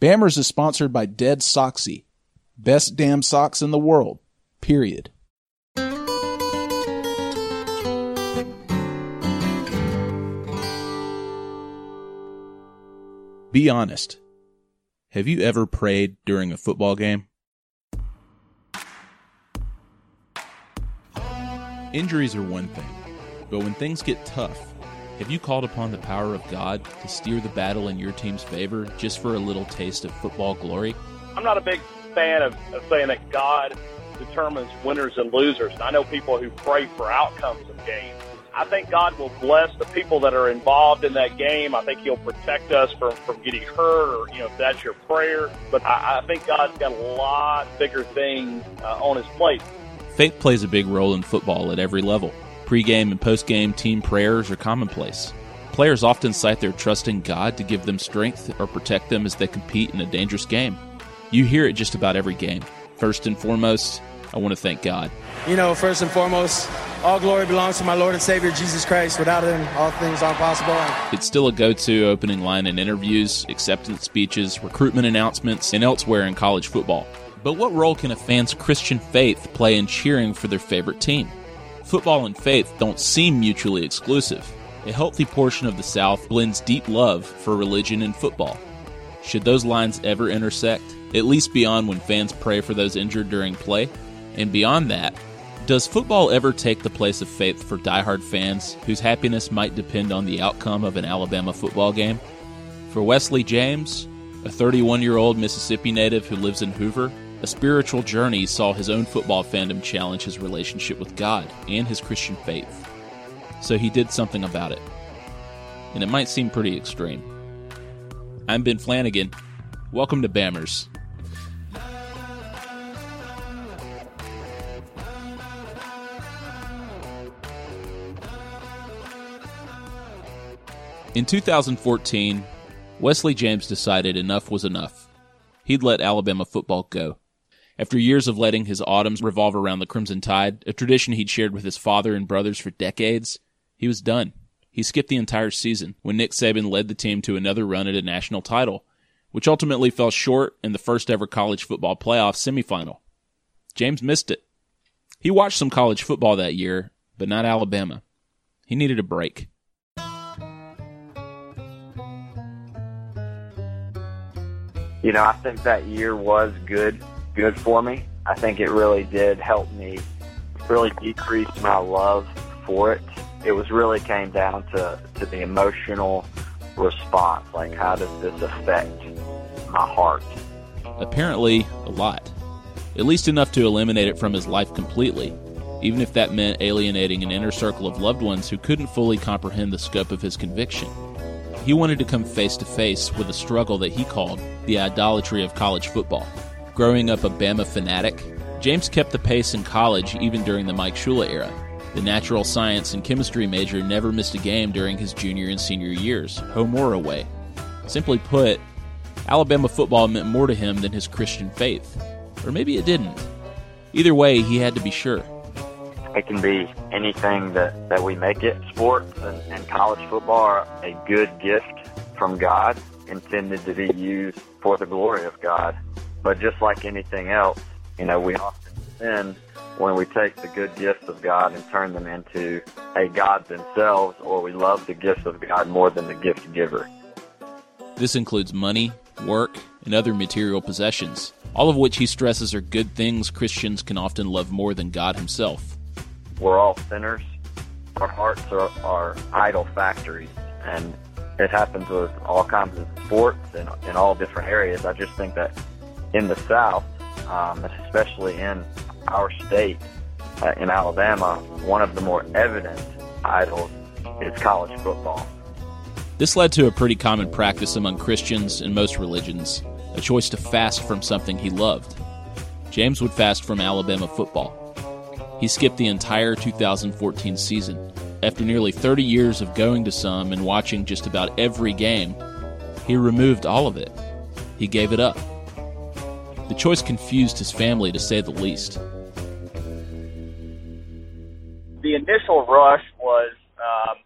Bammers is sponsored by Dead Soxy. Best damn socks in the world. Period. Be honest. Have you ever prayed during a football game? Injuries are one thing, but when things get tough, have you called upon the power of God to steer the battle in your team's favor just for a little taste of football glory? I'm not a big fan of, of saying that God determines winners and losers. And I know people who pray for outcomes of games. I think God will bless the people that are involved in that game. I think He'll protect us from, from getting hurt or, you know, if that's your prayer. But I, I think God's got a lot bigger things uh, on His plate. Faith plays a big role in football at every level. Pre-game and post-game team prayers are commonplace. Players often cite their trust in God to give them strength or protect them as they compete in a dangerous game. You hear it just about every game. First and foremost, I want to thank God. You know, first and foremost, all glory belongs to my Lord and Savior Jesus Christ. Without him, all things aren't possible. It's still a go to opening line in interviews, acceptance speeches, recruitment announcements, and elsewhere in college football. But what role can a fan's Christian faith play in cheering for their favorite team? Football and faith don't seem mutually exclusive. A healthy portion of the South blends deep love for religion and football. Should those lines ever intersect, at least beyond when fans pray for those injured during play? And beyond that, does football ever take the place of faith for diehard fans whose happiness might depend on the outcome of an Alabama football game? For Wesley James, a 31 year old Mississippi native who lives in Hoover, a spiritual journey saw his own football fandom challenge his relationship with God and his Christian faith. So he did something about it. And it might seem pretty extreme. I'm Ben Flanagan. Welcome to Bammers. In 2014, Wesley James decided enough was enough. He'd let Alabama football go. After years of letting his autumns revolve around the Crimson Tide, a tradition he'd shared with his father and brothers for decades, he was done. He skipped the entire season when Nick Saban led the team to another run at a national title, which ultimately fell short in the first ever college football playoff semifinal. James missed it. He watched some college football that year, but not Alabama. He needed a break. you know, I think that year was good, good for me. I think it really did help me really decrease my love for it. It was really came down to, to the emotional response. Like, how does this affect my heart? Apparently, a lot. At least enough to eliminate it from his life completely, even if that meant alienating an inner circle of loved ones who couldn't fully comprehend the scope of his conviction. He wanted to come face to face with a struggle that he called the idolatry of college football. Growing up a Bama fanatic, James kept the pace in college even during the Mike Shula era. The natural science and chemistry major never missed a game during his junior and senior years, home or away. Simply put, Alabama football meant more to him than his Christian faith. Or maybe it didn't. Either way, he had to be sure. It can be anything that, that we make it. Sports and, and college football are a good gift from God intended to be used for the glory of God. But just like anything else, you know, we often sin when we take the good gifts of God and turn them into a God themselves, or we love the gifts of God more than the gift giver. This includes money, work, and other material possessions, all of which he stresses are good things Christians can often love more than God himself we're all sinners. Our hearts are, are idol factories, and it happens with all kinds of sports and in all different areas. I just think that in the South, um, especially in our state, uh, in Alabama, one of the more evident idols is college football. This led to a pretty common practice among Christians in most religions a choice to fast from something he loved. James would fast from Alabama football. He skipped the entire 2014 season. After nearly 30 years of going to some and watching just about every game, he removed all of it. He gave it up. The choice confused his family to say the least. The initial rush was, um,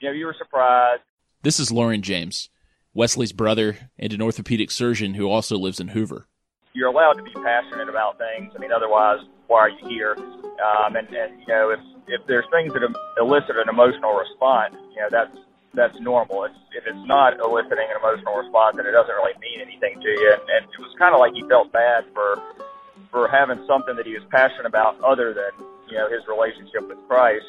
you know, you were surprised. This is Lauren James. Wesley's brother and an orthopedic surgeon who also lives in Hoover. You're allowed to be passionate about things. I mean, otherwise, why are you here? Um, and, and, you know, if, if there's things that elicit an emotional response, you know, that's that's normal. It's, if it's not eliciting an emotional response, then it doesn't really mean anything to you. And, and it was kind of like he felt bad for for having something that he was passionate about other than you know his relationship with Christ.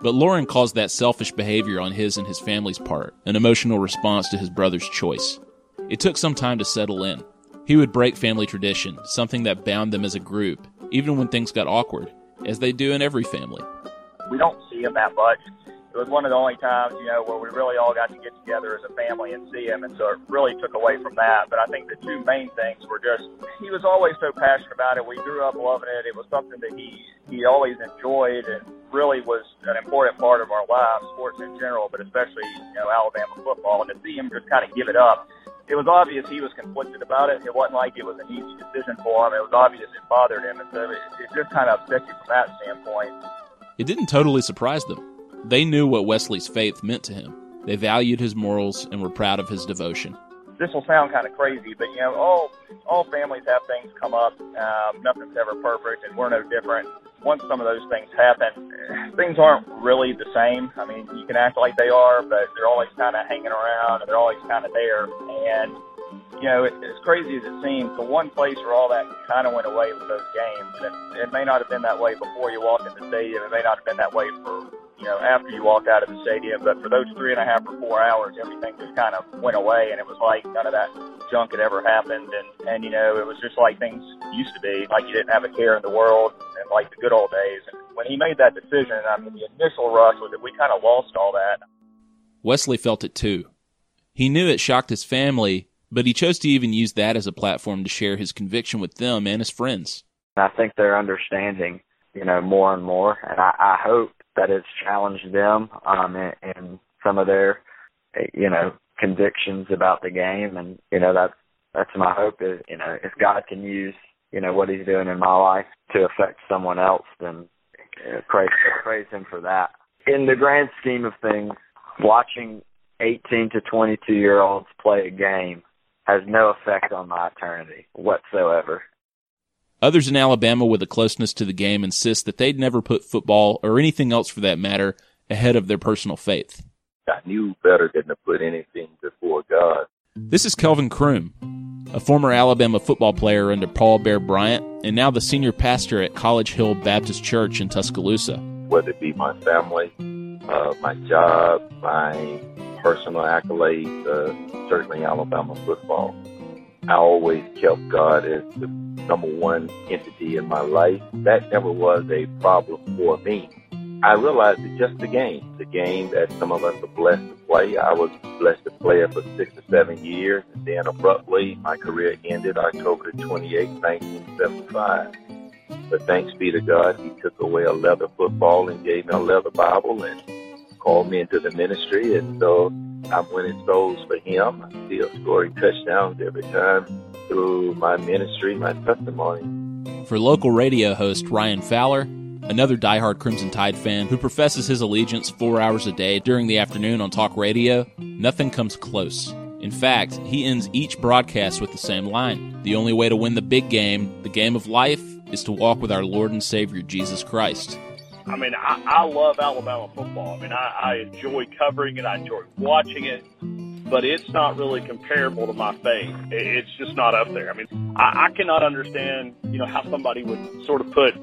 But Lauren calls that selfish behavior on his and his family's part, an emotional response to his brother's choice. It took some time to settle in. He would break family tradition, something that bound them as a group, even when things got awkward, as they do in every family. We don't see him that much it was one of the only times, you know, where we really all got to get together as a family and see him. And so it really took away from that. But I think the two main things were just he was always so passionate about it. We grew up loving it. It was something that he he always enjoyed and really was an important part of our lives, sports in general, but especially you know Alabama football. And to see him just kind of give it up. It was obvious he was conflicted about it. It wasn't like it was an easy decision for him. It was obvious it bothered him, and so it, it just kind of upset you from that standpoint. It didn't totally surprise them. They knew what Wesley's faith meant to him. They valued his morals and were proud of his devotion. This will sound kind of crazy, but you know, all all families have things come up. Um, nothing's ever perfect, and we're no different. Once some of those things happen, things aren't really the same. I mean, you can act like they are, but they're always kind of hanging around, and they're always kind of there. And you know, it, as crazy as it seems, the one place where all that kind of went away was those games. And it, it may not have been that way before you walked in the stadium. It may not have been that way for you know, after you walked out of the stadium. But for those three and a half or four hours, everything just kind of went away, and it was like none of that junk had ever happened. And and you know, it was just like things used to be, like you didn't have a care in the world, and like the good old days. And when he made that decision, I mean, the initial rush was that we kind of lost all that. Wesley felt it too. He knew it shocked his family, but he chose to even use that as a platform to share his conviction with them and his friends. I think they're understanding, you know, more and more, and I, I hope that it's challenged them um, in, in some of their, you know, convictions about the game, and you know that's that's my hope. Is you know if God can use you know what He's doing in my life to affect someone else, then uh, praise praise Him for that. In the grand scheme of things, watching 18 to 22 year olds play a game has no effect on my eternity whatsoever. Others in Alabama with a closeness to the game insist that they'd never put football, or anything else for that matter, ahead of their personal faith. I knew better than to put anything before God. This is Kelvin Croom, a former Alabama football player under Paul Bear Bryant, and now the senior pastor at College Hill Baptist Church in Tuscaloosa. Whether it be my family, uh, my job, my personal accolades, uh, certainly Alabama football. I always kept God as the number one entity in my life. That never was a problem for me. I realized it's just a game, the game that some of us are blessed to play. I was blessed to play it for six or seven years, and then abruptly my career ended October 28, 1975. But thanks be to God, He took away a leather football and gave me a leather Bible and called me into the ministry, and so I'm winning souls for him. I still scoring touchdowns every time through my ministry, my testimony. For local radio host Ryan Fowler, another diehard Crimson Tide fan who professes his allegiance four hours a day during the afternoon on talk radio, nothing comes close. In fact, he ends each broadcast with the same line The only way to win the big game, the game of life, is to walk with our Lord and Savior Jesus Christ. I mean, I, I love Alabama football. I mean, I, I enjoy covering it. I enjoy watching it, but it's not really comparable to my faith. It, it's just not up there. I mean, I, I cannot understand, you know, how somebody would sort of put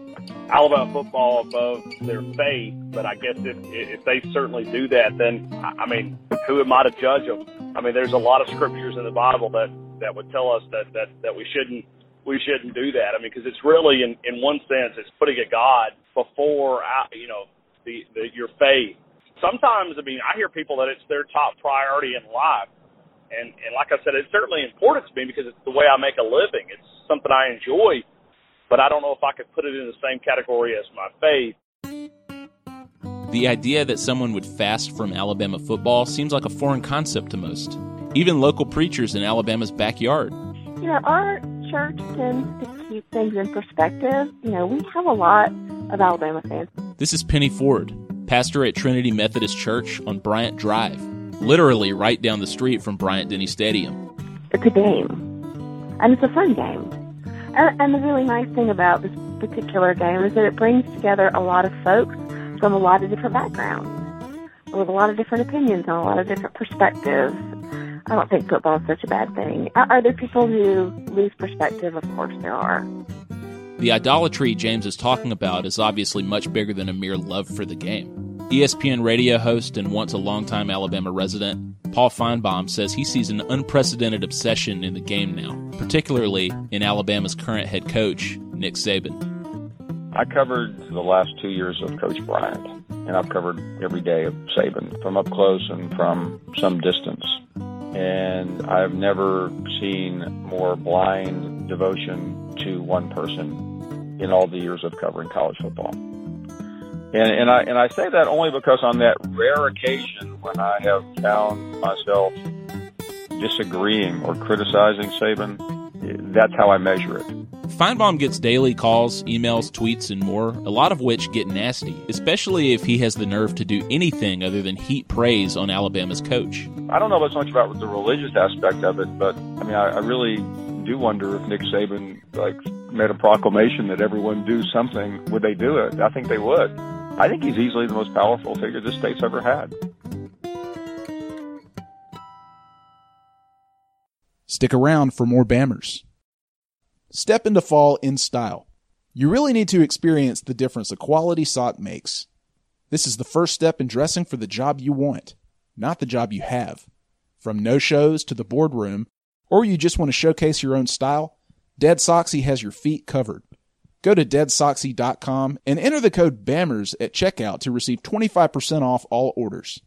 Alabama football above their faith. But I guess if if they certainly do that, then I mean, who am I to judge them? I mean, there's a lot of scriptures in the Bible that that would tell us that that that we shouldn't we shouldn't do that. I mean, because it's really, in in one sense, it's putting a God before uh, you know the, the your faith. Sometimes, I mean, I hear people that it's their top priority in life, and and like I said, it's certainly important to me because it's the way I make a living. It's something I enjoy, but I don't know if I could put it in the same category as my faith. The idea that someone would fast from Alabama football seems like a foreign concept to most, even local preachers in Alabama's backyard. You know, our church tends to keep things in perspective. You know, we have a lot of Alabama fans. This is Penny Ford, pastor at Trinity Methodist Church on Bryant Drive. literally right down the street from Bryant Denny Stadium. It's a game, and it's a fun game. And, and the really nice thing about this particular game is that it brings together a lot of folks from a lot of different backgrounds, with a lot of different opinions and a lot of different perspectives. I don't think football is such a bad thing. Are there people who lose perspective? Of course there are. The idolatry James is talking about is obviously much bigger than a mere love for the game. ESPN radio host and once a longtime Alabama resident, Paul Finebaum says he sees an unprecedented obsession in the game now, particularly in Alabama's current head coach, Nick Saban. I covered the last two years of Coach Bryant, and I've covered every day of Saban from up close and from some distance. And I've never seen more blind devotion to one person in all the years of covering college football. And, and I and I say that only because on that rare occasion when I have found myself disagreeing or criticizing Saban, that's how I measure it. Finebaum gets daily calls, emails, tweets, and more, a lot of which get nasty, especially if he has the nerve to do anything other than heap praise on Alabama's coach. I don't know as much about the religious aspect of it, but I mean, I, I really do wonder if Nick Saban like made a proclamation that everyone do something, would they do it? I think they would. I think he's easily the most powerful figure this state's ever had. Stick around for more Bammers. Step into fall in style. You really need to experience the difference a quality sock makes. This is the first step in dressing for the job you want, not the job you have. From no shows to the boardroom, or you just want to showcase your own style, Dead Soxy has your feet covered. Go to deadsoxy.com and enter the code BAMMERS at checkout to receive 25% off all orders.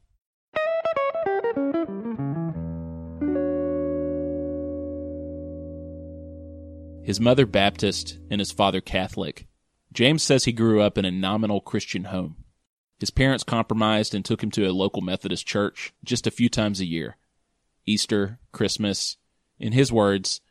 His mother Baptist and his father Catholic. James says he grew up in a nominal Christian home. His parents compromised and took him to a local Methodist church just a few times a year. Easter, Christmas. In his words,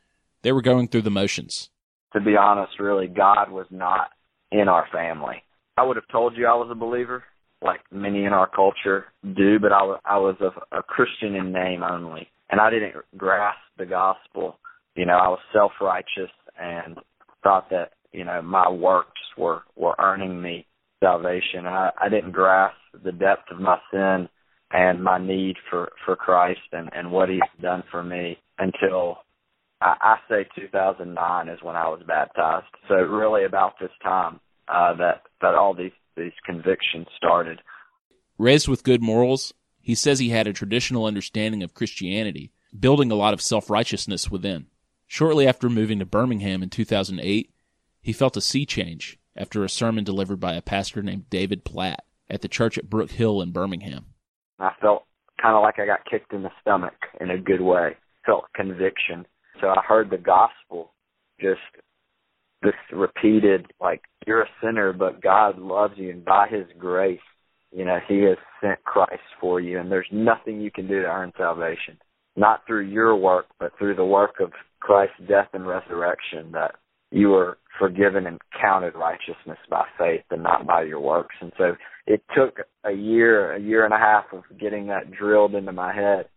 they were going through the motions. To be honest, really, God was not in our family. I would have told you I was a believer, like many in our culture do, but I was, I was a, a Christian in name only. And I didn't grasp the gospel. You know, I was self righteous and thought that, you know, my works were, were earning me salvation. I, I didn't grasp the depth of my sin and my need for, for Christ and, and what he's done for me until I, I say 2009 is when I was baptized. So really about this time uh, that that all these these convictions started. Raised with good morals, he says he had a traditional understanding of Christianity, building a lot of self righteousness within. Shortly after moving to Birmingham in 2008, he felt a sea change after a sermon delivered by a pastor named David Platt at the church at Brook Hill in Birmingham. I felt kind of like I got kicked in the stomach in a good way. Felt conviction. So I heard the gospel just this repeated like you're a sinner but God loves you and by his grace, you know, he has sent Christ for you and there's nothing you can do to earn salvation. Not through your work, but through the work of Christ's death and resurrection that you are forgiven and counted righteousness by faith and not by your works. And so it took a year, a year and a half of getting that drilled into my head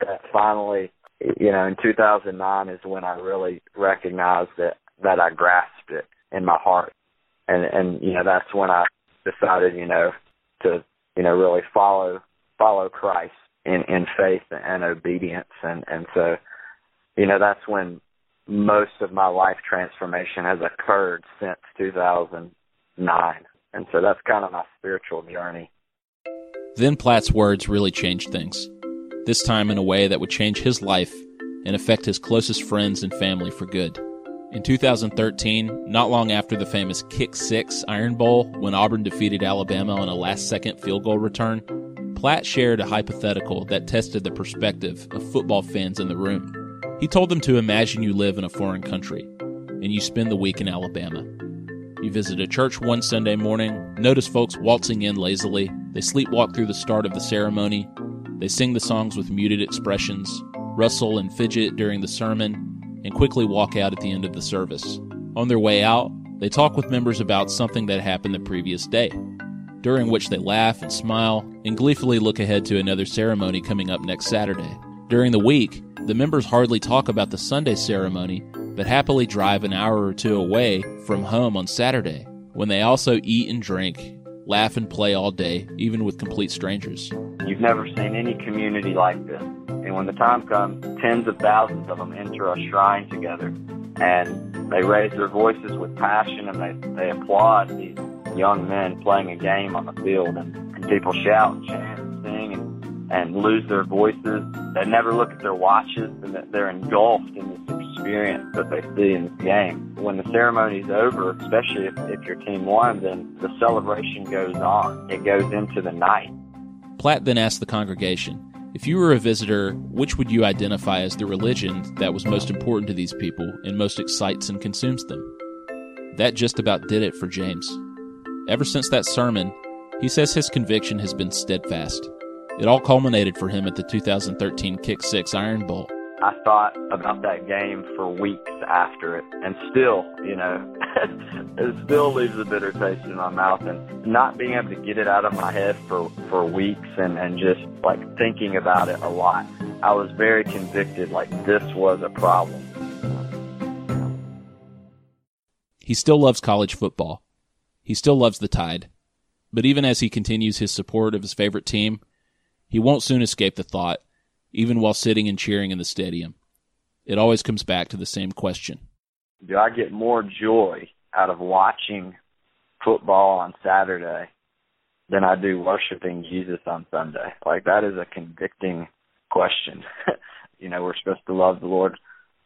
that finally, you know, in 2009 is when I really recognized that, that I grasped it in my heart. And, and, you know, that's when I decided, you know, to, you know, really follow, follow Christ in, in faith and obedience. And, and so, you know, that's when most of my life transformation has occurred since 2009. And so that's kind of my spiritual journey. Then Platt's words really changed things, this time in a way that would change his life and affect his closest friends and family for good. In 2013, not long after the famous Kick Six Iron Bowl, when Auburn defeated Alabama on a last second field goal return, Platt shared a hypothetical that tested the perspective of football fans in the room. He told them to imagine you live in a foreign country and you spend the week in Alabama. You visit a church one Sunday morning, notice folks waltzing in lazily, they sleepwalk through the start of the ceremony, they sing the songs with muted expressions, rustle and fidget during the sermon, and quickly walk out at the end of the service. On their way out, they talk with members about something that happened the previous day. during which they laugh and smile and gleefully look ahead to another ceremony coming up next Saturday. During the week, the members hardly talk about the Sunday ceremony, but happily drive an hour or two away from home on Saturday, when they also eat and drink, laugh and play all day, even with complete strangers. You've never seen any community like this. And when the time comes, tens of thousands of them enter a shrine together and they raise their voices with passion and they, they applaud these young men playing a game on the field and, and people shout and chant and sing and, and lose their voices. They never look at their watches and they're engulfed in this experience that they see in this game. When the ceremony is over, especially if, if your team won, then the celebration goes on. It goes into the night. Platt then asked the congregation, if you were a visitor, which would you identify as the religion that was most important to these people and most excites and consumes them? That just about did it for James. Ever since that sermon, he says his conviction has been steadfast. It all culminated for him at the 2013 Kick Six Iron Bowl. I thought about that game for weeks after it, and still, you know, it still leaves a bitter taste in my mouth. And not being able to get it out of my head for for weeks, and and just like thinking about it a lot, I was very convicted. Like this was a problem. He still loves college football. He still loves the Tide. But even as he continues his support of his favorite team, he won't soon escape the thought, even while sitting and cheering in the stadium. It always comes back to the same question. Do I get more joy out of watching football on Saturday than I do worshiping Jesus on Sunday? Like that is a convicting question. you know, we're supposed to love the Lord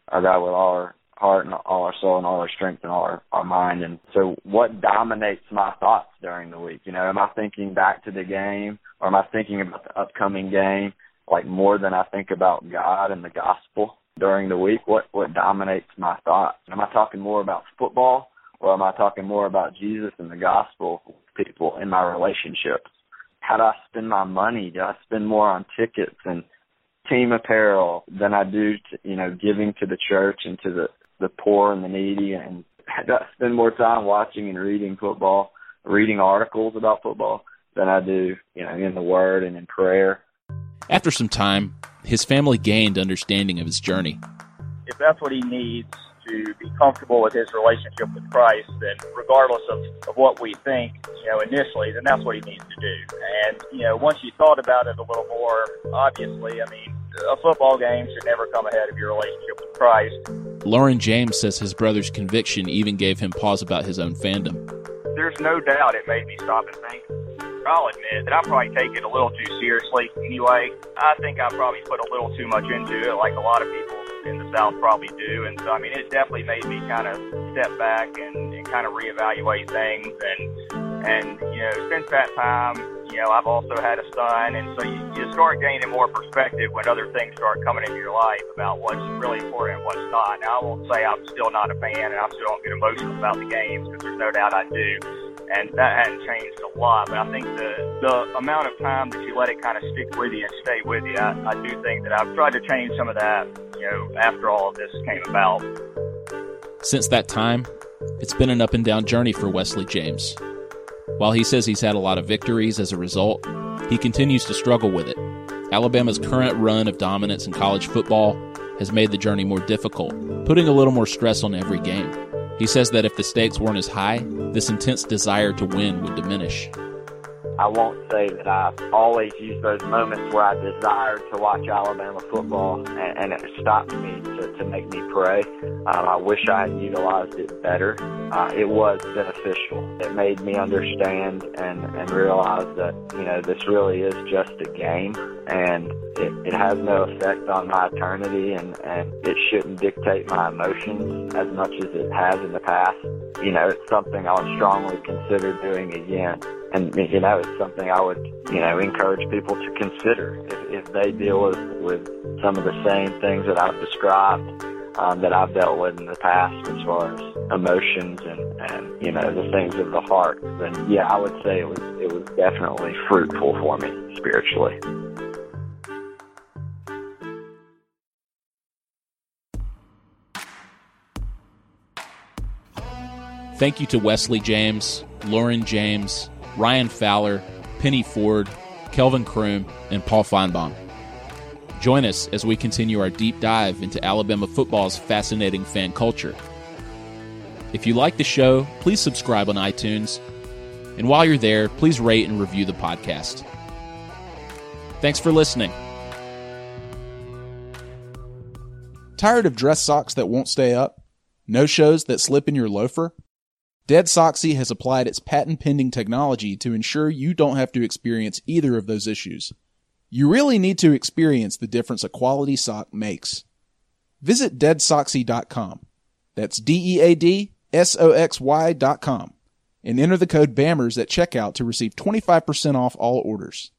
our God with all our heart and all our soul and all our strength and all our, our mind. And so what dominates my thoughts during the week? You know, am I thinking back to the game or am I thinking about the upcoming game like more than I think about God and the gospel during the week? What what dominates my thoughts? Am I talking more about football or am I talking more about Jesus and the gospel with people in my relationships? How do I spend my money? Do I spend more on tickets and team apparel than I do, to, you know, giving to the church and to the the poor and the needy and do I spend more time watching and reading football, reading articles about football than I do, you know, in the Word and in prayer. After some time, his family gained understanding of his journey. If that's what he needs to be comfortable with his relationship with Christ, then regardless of, of what we think, you know, initially, then that's what he needs to do. And, you know, once you thought about it a little more, obviously, I mean, a football game should never come ahead of your relationship with Christ. Lauren James says his brother's conviction even gave him pause about his own fandom. There's no doubt it made me stop and think. I'll admit that I probably take it a little too seriously anyway. I think I probably put a little too much into it, like a lot of people in the South probably do. And so, I mean, it definitely made me kind of step back and, and kind of reevaluate things. And, and, you know, since that time, you know, I've also had a son, and so you, you start gaining more perspective when other things start coming into your life about what's really important and what's not. Now, I won't say I'm still not a fan and I still don't get emotional about the games because there's no doubt I do, and that hasn't changed a lot. But I think the the amount of time that you let it kind of stick with you and stay with you, I, I do think that I've tried to change some of that. You know, after all of this came about. Since that time, it's been an up and down journey for Wesley James. While he says he's had a lot of victories as a result, he continues to struggle with it. Alabama's current run of dominance in college football has made the journey more difficult, putting a little more stress on every game. He says that if the stakes weren't as high, this intense desire to win would diminish. I won't say that I've always used those moments where I desired to watch Alabama football and, and it stopped me to, to make me pray. Um, I wish I had utilized it better. Uh, it was beneficial. It made me understand and, and realize that, you know, this really is just a game and it, it has no effect on my eternity and, and it shouldn't dictate my emotions as much as it has in the past. You know, it's something I would strongly consider doing again. And, you know, it's something I would, you know, encourage people to consider if, if they deal with, with some of the same things that I've described um, that I've dealt with in the past as far as emotions and, and, you know, the things of the heart. Then, yeah, I would say it was, it was definitely fruitful for me spiritually. Thank you to Wesley James, Lauren James, Ryan Fowler, Penny Ford, Kelvin Croom, and Paul Finebaum. Join us as we continue our deep dive into Alabama football's fascinating fan culture. If you like the show, please subscribe on iTunes. And while you're there, please rate and review the podcast. Thanks for listening. Tired of dress socks that won't stay up? No shows that slip in your loafer? Dead Soxy has applied its patent pending technology to ensure you don't have to experience either of those issues. You really need to experience the difference a quality sock makes. Visit deadsoxy.com. That's D E A D S O X Y.com and enter the code BAMMERS at checkout to receive 25% off all orders.